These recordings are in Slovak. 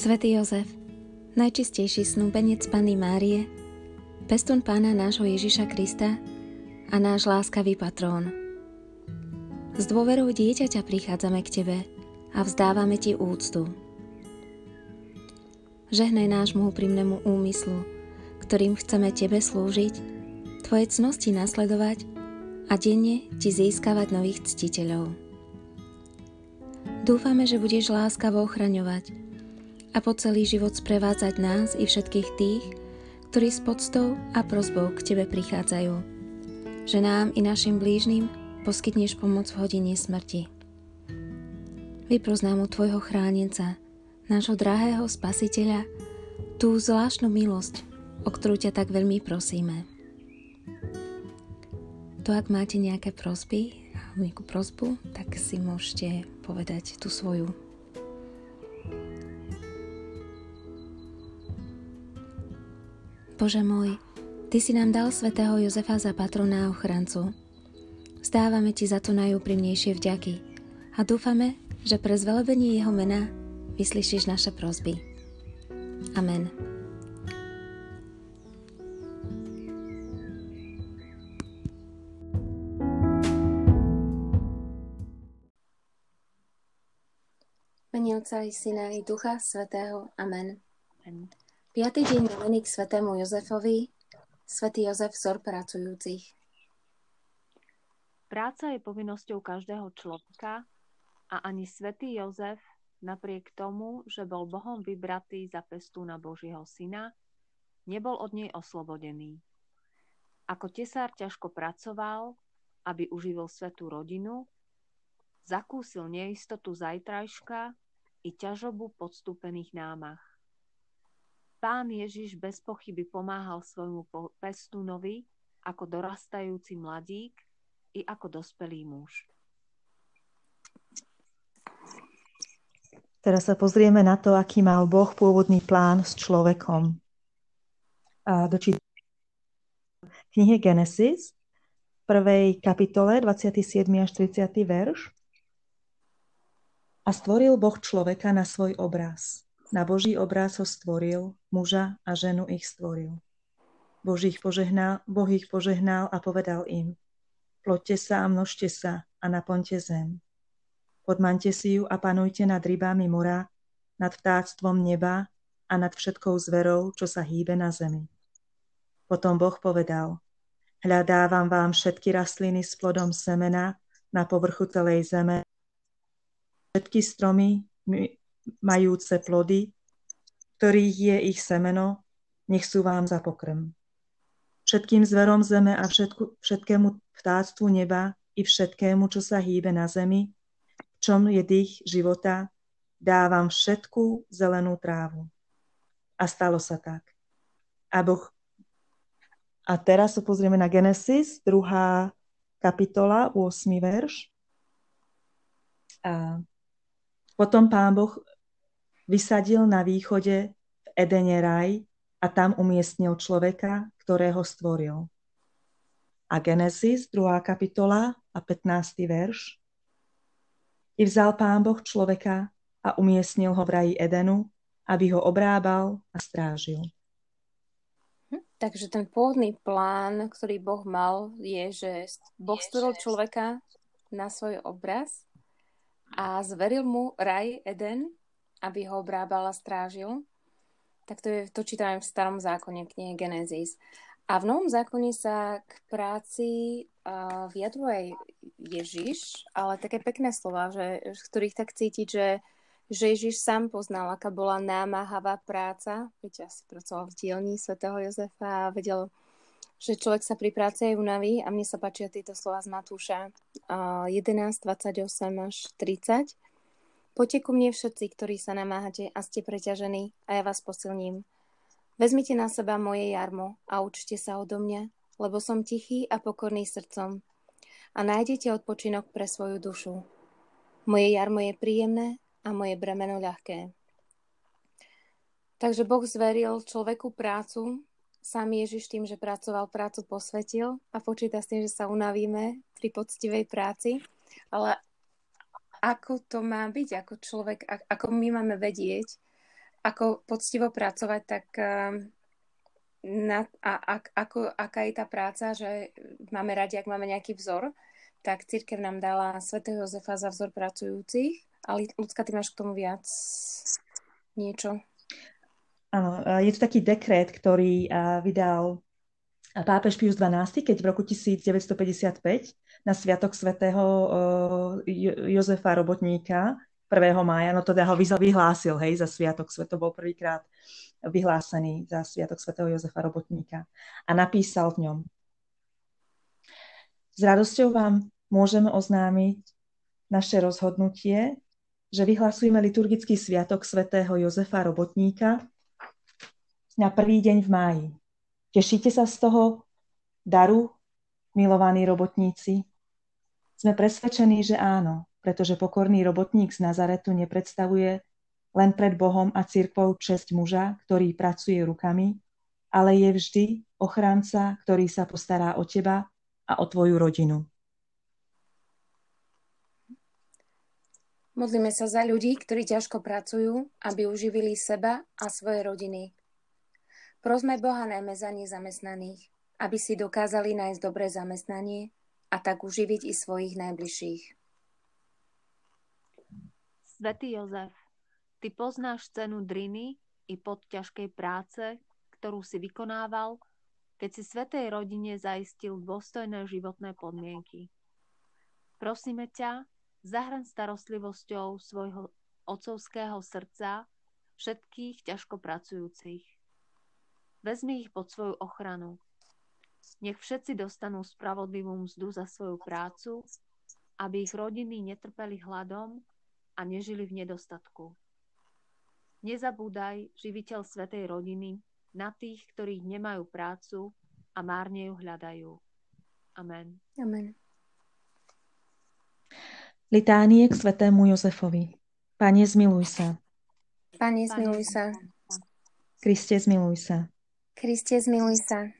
Svetý Jozef, najčistejší snúbenec Panny Márie, pestun pána nášho Ježiša Krista a náš láskavý patrón. S dôverou dieťaťa prichádzame k Tebe a vzdávame Ti úctu. Žehnaj nášmu úprimnému úmyslu, ktorým chceme Tebe slúžiť, Tvoje cnosti nasledovať a denne Ti získavať nových ctiteľov. Dúfame, že budeš láskavo ochraňovať a po celý život sprevádzať nás i všetkých tých, ktorí s poctou a prozbou k Tebe prichádzajú. Že nám i našim blížnym poskytneš pomoc v hodine smrti. Vypros nám u Tvojho chránenca, nášho drahého spasiteľa, tú zvláštnu milosť, o ktorú ťa tak veľmi prosíme. To, ak máte nejaké prosby, nejakú prosbu, tak si môžete povedať tú svoju Bože môj, Ty si nám dal svätého Jozefa za patrona a ochrancu. Vzdávame Ti za to najúprimnejšie vďaky a dúfame, že pre zvelebenie Jeho mena vyslyšíš naše prosby. Amen. Mene Otca i Syna i Ducha Svetého. Amen. Amen. Piatý deň domený k svetému Jozefovi, svätý Jozef vzor pracujúcich. Práca je povinnosťou každého človeka a ani svätý Jozef, napriek tomu, že bol Bohom vybratý za pestúna Božieho syna, nebol od nej oslobodený. Ako tesár ťažko pracoval, aby uživil svetú rodinu, zakúsil neistotu zajtrajška i ťažobu podstúpených námach. Pán Ježiš bez pochyby pomáhal svojmu pestúnovi ako dorastajúci mladík i ako dospelý muž. Teraz sa pozrieme na to, aký mal Boh pôvodný plán s človekom. A dočítam knihe Genesis, prvej kapitole, 27. až 30. verš. A stvoril Boh človeka na svoj obraz. Na Boží obraz ho stvoril, muža a ženu ich stvoril. Boh ich požehnal, boh ich požehnal a povedal im, ploďte sa a množte sa a naplňte zem. Podmante si ju a panujte nad rybami mora, nad vtáctvom neba a nad všetkou zverou, čo sa hýbe na zemi. Potom Boh povedal, hľadávam vám všetky rastliny s plodom semena na povrchu celej zeme, všetky stromy majúce plody, ktorých je ich semeno, nech sú vám za pokrm. Všetkým zverom zeme a všetku, všetkému vtáctvu neba i všetkému, čo sa hýbe na zemi, v čom je dých života, dávam všetku zelenú trávu. A stalo sa tak. A Boh a teraz sa pozrieme na Genesis, druhá kapitola, 8. verš. A potom pán Boh vysadil na východe v Edene raj a tam umiestnil človeka, ktorého stvoril. A Genesis, 2. kapitola a 15. verš. I vzal pán Boh človeka a umiestnil ho v raji Edenu, aby ho obrábal a strážil. Hm, takže ten pôvodný plán, ktorý Boh mal, je, že Boh stvoril človeka na svoj obraz a zveril mu raj Eden aby ho obrábal a strážil. Tak to, je, to čítame v starom zákone, knihe Genesis. A v novom zákone sa k práci uh, vyjadruje Ježiš, ale také pekné slova, že, z ktorých tak cítiť, že, že Ježiš sám poznal, aká bola námahavá práca. Veď asi pracoval v dielni svätého Jozefa a vedel, že človek sa pri práci aj unaví. A mne sa páčia tieto slova z Matúša uh, 11, 28 až 30 Poďte ku mne všetci, ktorí sa namáhate a ste preťažení, a ja vás posilním. Vezmite na seba moje jarmo a učte sa odo mňa, lebo som tichý a pokorný srdcom a nájdete odpočinok pre svoju dušu. Moje jarmo je príjemné a moje bremeno ľahké. Takže Boh zveril človeku prácu, sám Ježiš tým, že pracoval, prácu posvetil a počíta s tým, že sa unavíme pri poctivej práci, ale ako to má byť, ako človek, ako my máme vedieť, ako poctivo pracovať, tak na, a, a, ako, aká je tá práca, že máme radi, ak máme nejaký vzor, tak církev nám dala svätého Jozefa za vzor pracujúcich. Ale ľudská, ty máš k tomu viac niečo? Áno, je to taký dekret, ktorý vydal pápež Pius XII, keď v roku 1955 na sviatok svätého Jozefa Robotníka 1. mája, no teda ho vyhlásil, hej, za sviatok, to bol prvýkrát vyhlásený za sviatok svätého Jozefa Robotníka. A napísal v ňom. S radosťou vám môžeme oznámiť naše rozhodnutie, že vyhlasujeme liturgický sviatok svätého Jozefa Robotníka na prvý deň v máji. Tešíte sa z toho daru, milovaní robotníci? Sme presvedčení, že áno pretože pokorný robotník z Nazaretu nepredstavuje len pred Bohom a cirkvou česť muža, ktorý pracuje rukami, ale je vždy ochránca, ktorý sa postará o teba a o tvoju rodinu. Modlíme sa za ľudí, ktorí ťažko pracujú, aby uživili seba a svoje rodiny. Prosme Boha najmä za nezamestnaných, aby si dokázali nájsť dobré zamestnanie a tak uživiť i svojich najbližších. Svetý Jozef, ty poznáš cenu driny i pod ťažkej práce, ktorú si vykonával, keď si svetej rodine zaistil dôstojné životné podmienky. Prosíme ťa, zahraň starostlivosťou svojho otcovského srdca všetkých ťažko pracujúcich. Vezmi ich pod svoju ochranu. Nech všetci dostanú spravodlivú mzdu za svoju prácu, aby ich rodiny netrpeli hladom a nežili v nedostatku. Nezabúdaj, živiteľ svetej rodiny, na tých, ktorí nemajú prácu a márne ju hľadajú. Amen. Amen. Litánie k svetému Jozefovi. Pane, zmiluj sa. Pane, zmiluj sa. Kriste, zmiluj sa. Kriste, zmiluj sa.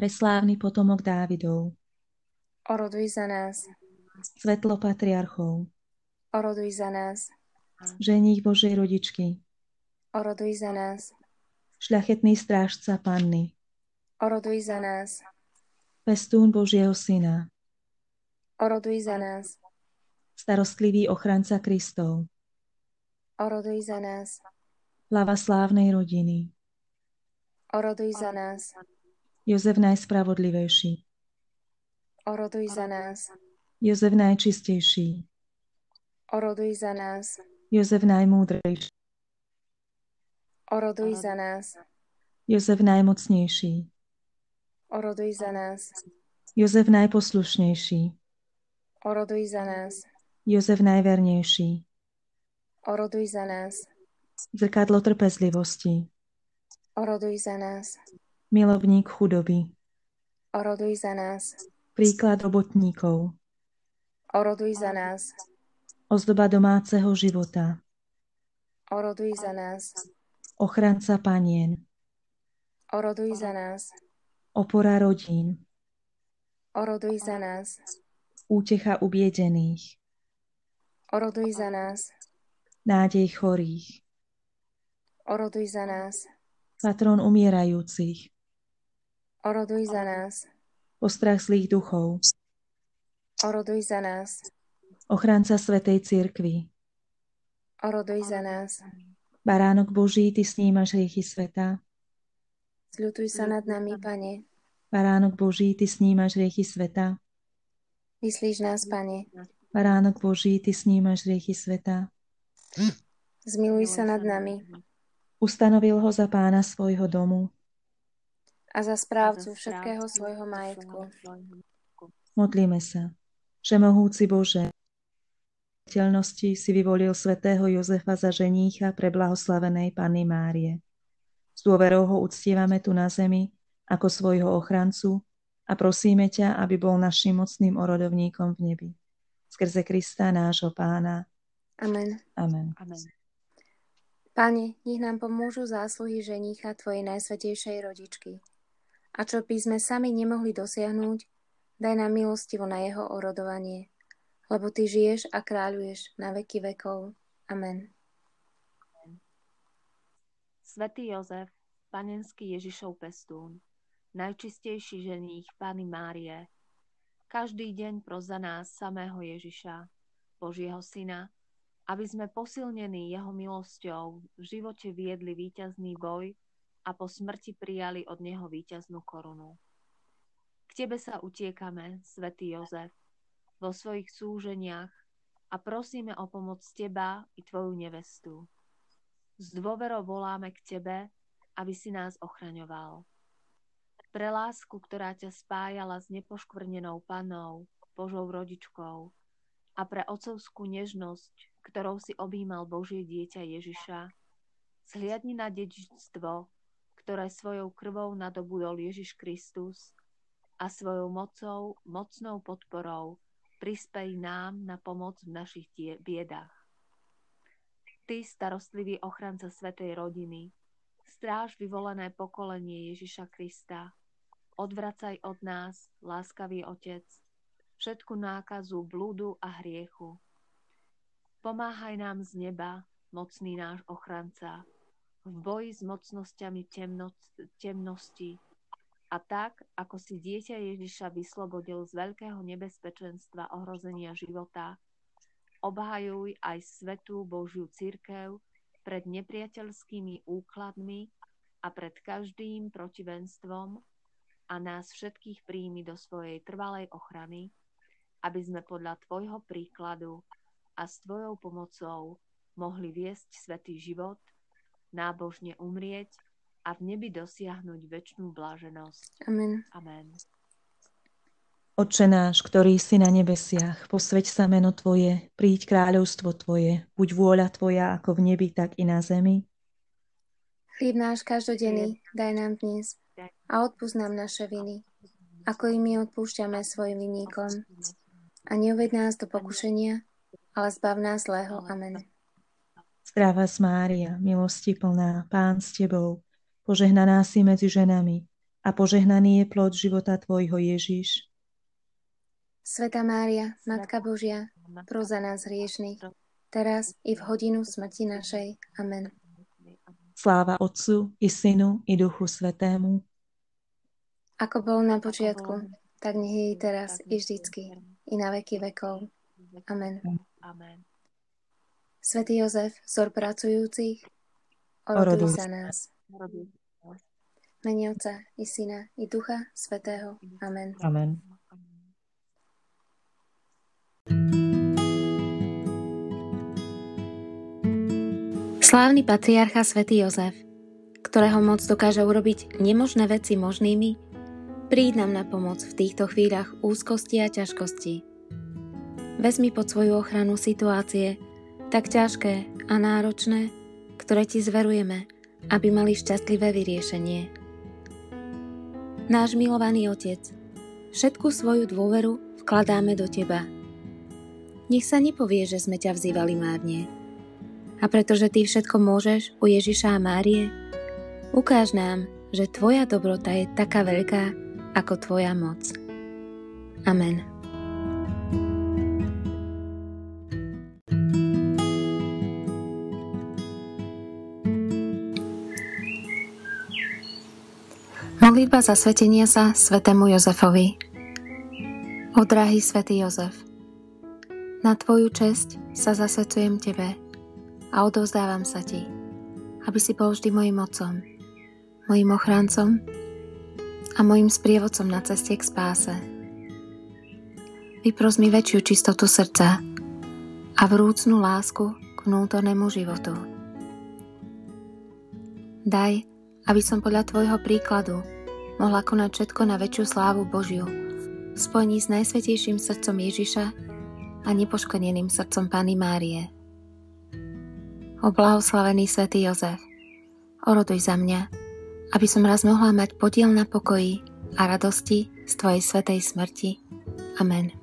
Preslávny potomok Dávidov. Oroduj za nás. Svetlo patriarchov. Oroduj za nás. Ženích Božej rodičky. Oroduj za nás. Šľachetný strážca Panny. Oroduj za nás. Pestún Božieho Syna. Oroduj za nás. Starostlivý ochranca Kristov. Oroduj za nás. Hlava slávnej rodiny. Oroduj za nás. Jozef najspravodlivejší. Oroduj za nás. Jozef najčistejší. Oroduj za nás. Jozef najmúdrejší. Oroduj za nás. Jozef najmocnejší. Oroduj za nás. Jozef najposlušnejší. Oroduj za nás. Jozef najvernejší. Oroduj za nás. Zrkadlo trpezlivosti. Oroduj za nás. Milovník chudoby. Oroduj za nás. Príklad robotníkov. Oroduj za nás. Ozdoba domáceho života. Oroduj za nás. Ochranca panien. Oroduj za nás. Opora rodín. Oroduj za nás. Útecha ubiedených. Oroduj za nás. Nádej chorých. Oroduj za nás. Patron umierajúcich. Oroduj za nás. Postrach zlých duchov. Oroduj za nás. Ochránca Svetej Cirkvi. Oroduj za nás. Baránok Boží, Ty snímaš hriechy sveta. Zľutuj sa nad nami, Pane. Baránok Boží, Ty snímaš hriechy sveta. Vyslíš nás, Pane. Baránok Boží, Ty snímaš hriechy sveta. Zmiluj sa nad nami. Ustanovil ho za pána svojho domu. A za správcu všetkého svojho majetku. Modlíme sa. Všemohúci Bože, si vyvolil svätého Jozefa za ženícha pre blahoslavenej Panny Márie. S dôverou ho uctievame tu na zemi ako svojho ochrancu a prosíme ťa, aby bol našim mocným orodovníkom v nebi. Skrze Krista nášho pána. Amen. Amen. Amen. Pane, nech nám pomôžu zásluhy ženícha Tvojej najsvetejšej rodičky. A čo by sme sami nemohli dosiahnuť, daj nám milostivo na jeho orodovanie, lebo Ty žiješ a kráľuješ na veky vekov. Amen. Svetý Jozef, panenský Ježišov pestún, najčistejší ženích Pány Márie, každý deň pros za nás samého Ježiša, Božieho Syna, aby sme posilnení Jeho milosťou v živote viedli víťazný boj a po smrti prijali od Neho víťaznú korunu. K Tebe sa utiekame, Svetý Jozef, vo svojich súženiach a prosíme o pomoc Teba i Tvoju nevestu s dôverou voláme k Tebe, aby si nás ochraňoval. Pre lásku, ktorá ťa spájala s nepoškvrnenou panou, Božou rodičkou a pre otcovskú nežnosť, ktorou si objímal Božie dieťa Ježiša, zhliadni na dedičstvo, ktoré svojou krvou nadobudol Ježiš Kristus a svojou mocou, mocnou podporou prispej nám na pomoc v našich biedách. Ty, starostlivý ochranca Svetej rodiny, stráž vyvolené pokolenie Ježiša Krista, odvracaj od nás, láskavý Otec, všetku nákazu, blúdu a hriechu. Pomáhaj nám z neba, mocný náš ochranca, v boji s mocnosťami temno, temnosti a tak, ako si dieťa Ježiša vyslobodil z veľkého nebezpečenstva ohrozenia života, obhajuj aj svetú Božiu církev pred nepriateľskými úkladmi a pred každým protivenstvom a nás všetkých príjmi do svojej trvalej ochrany, aby sme podľa Tvojho príkladu a s Tvojou pomocou mohli viesť svetý život, nábožne umrieť a v nebi dosiahnuť väčšnú bláženosť. Amen. Amen. Oče náš, ktorý si na nebesiach, posveď sa meno Tvoje, príď kráľovstvo Tvoje, buď vôľa Tvoja ako v nebi, tak i na zemi. Chlieb náš každodenný daj nám dnes a odpúsť nám naše viny, ako i my odpúšťame svojim vinníkom. A neuved nás do pokušenia, ale zbav nás zlého. Amen. Zdravá Mária, milosti plná, Pán s Tebou, požehnaná si medzi ženami a požehnaný je plod života Tvojho Ježiš. Sveta Mária, Matka Božia, pro za nás hriešných, teraz i v hodinu smrti našej. Amen. Sláva Otcu i Synu i Duchu Svetému. Ako bol na počiatku, tak nech je i teraz i vždycky, i na veky vekov. Amen. Amen. Svetý Jozef, vzor pracujúcich, oroduj za nás. Mene Otca i Syna i Ducha Svetého. Amen. Amen. Slávny patriarcha svätý Jozef, ktorého moc dokáže urobiť nemožné veci možnými, príď nám na pomoc v týchto chvíľach úzkosti a ťažkosti. Vezmi pod svoju ochranu situácie, tak ťažké a náročné, ktoré ti zverujeme, aby mali šťastlivé vyriešenie. Náš milovaný Otec, všetku svoju dôveru vkladáme do Teba. Nech sa nepovie, že sme ťa vzývali márne a pretože Ty všetko môžeš u Ježiša a Márie, ukáž nám, že Tvoja dobrota je taká veľká ako Tvoja moc. Amen. Modlitba zasvetenia sa svetému Jozefovi. O drahý svätý Jozef, na Tvoju česť sa zasvecujem Tebe, a odovzdávam sa Ti, aby si bol vždy mojim mocom, mojim ochráncom a mojim sprievodcom na ceste k spáse. Vypros mi väčšiu čistotu srdca a vrúcnú lásku k vnútornému životu. Daj, aby som podľa Tvojho príkladu mohla konať všetko na väčšiu slávu Božiu, spojení s najsvetejším srdcom Ježiša a nepoškodeným srdcom Pany Márie. O svätý Jozef, oroduj za mňa aby som raz mohla mať podiel na pokoji a radosti z Tvojej svetej smrti. Amen.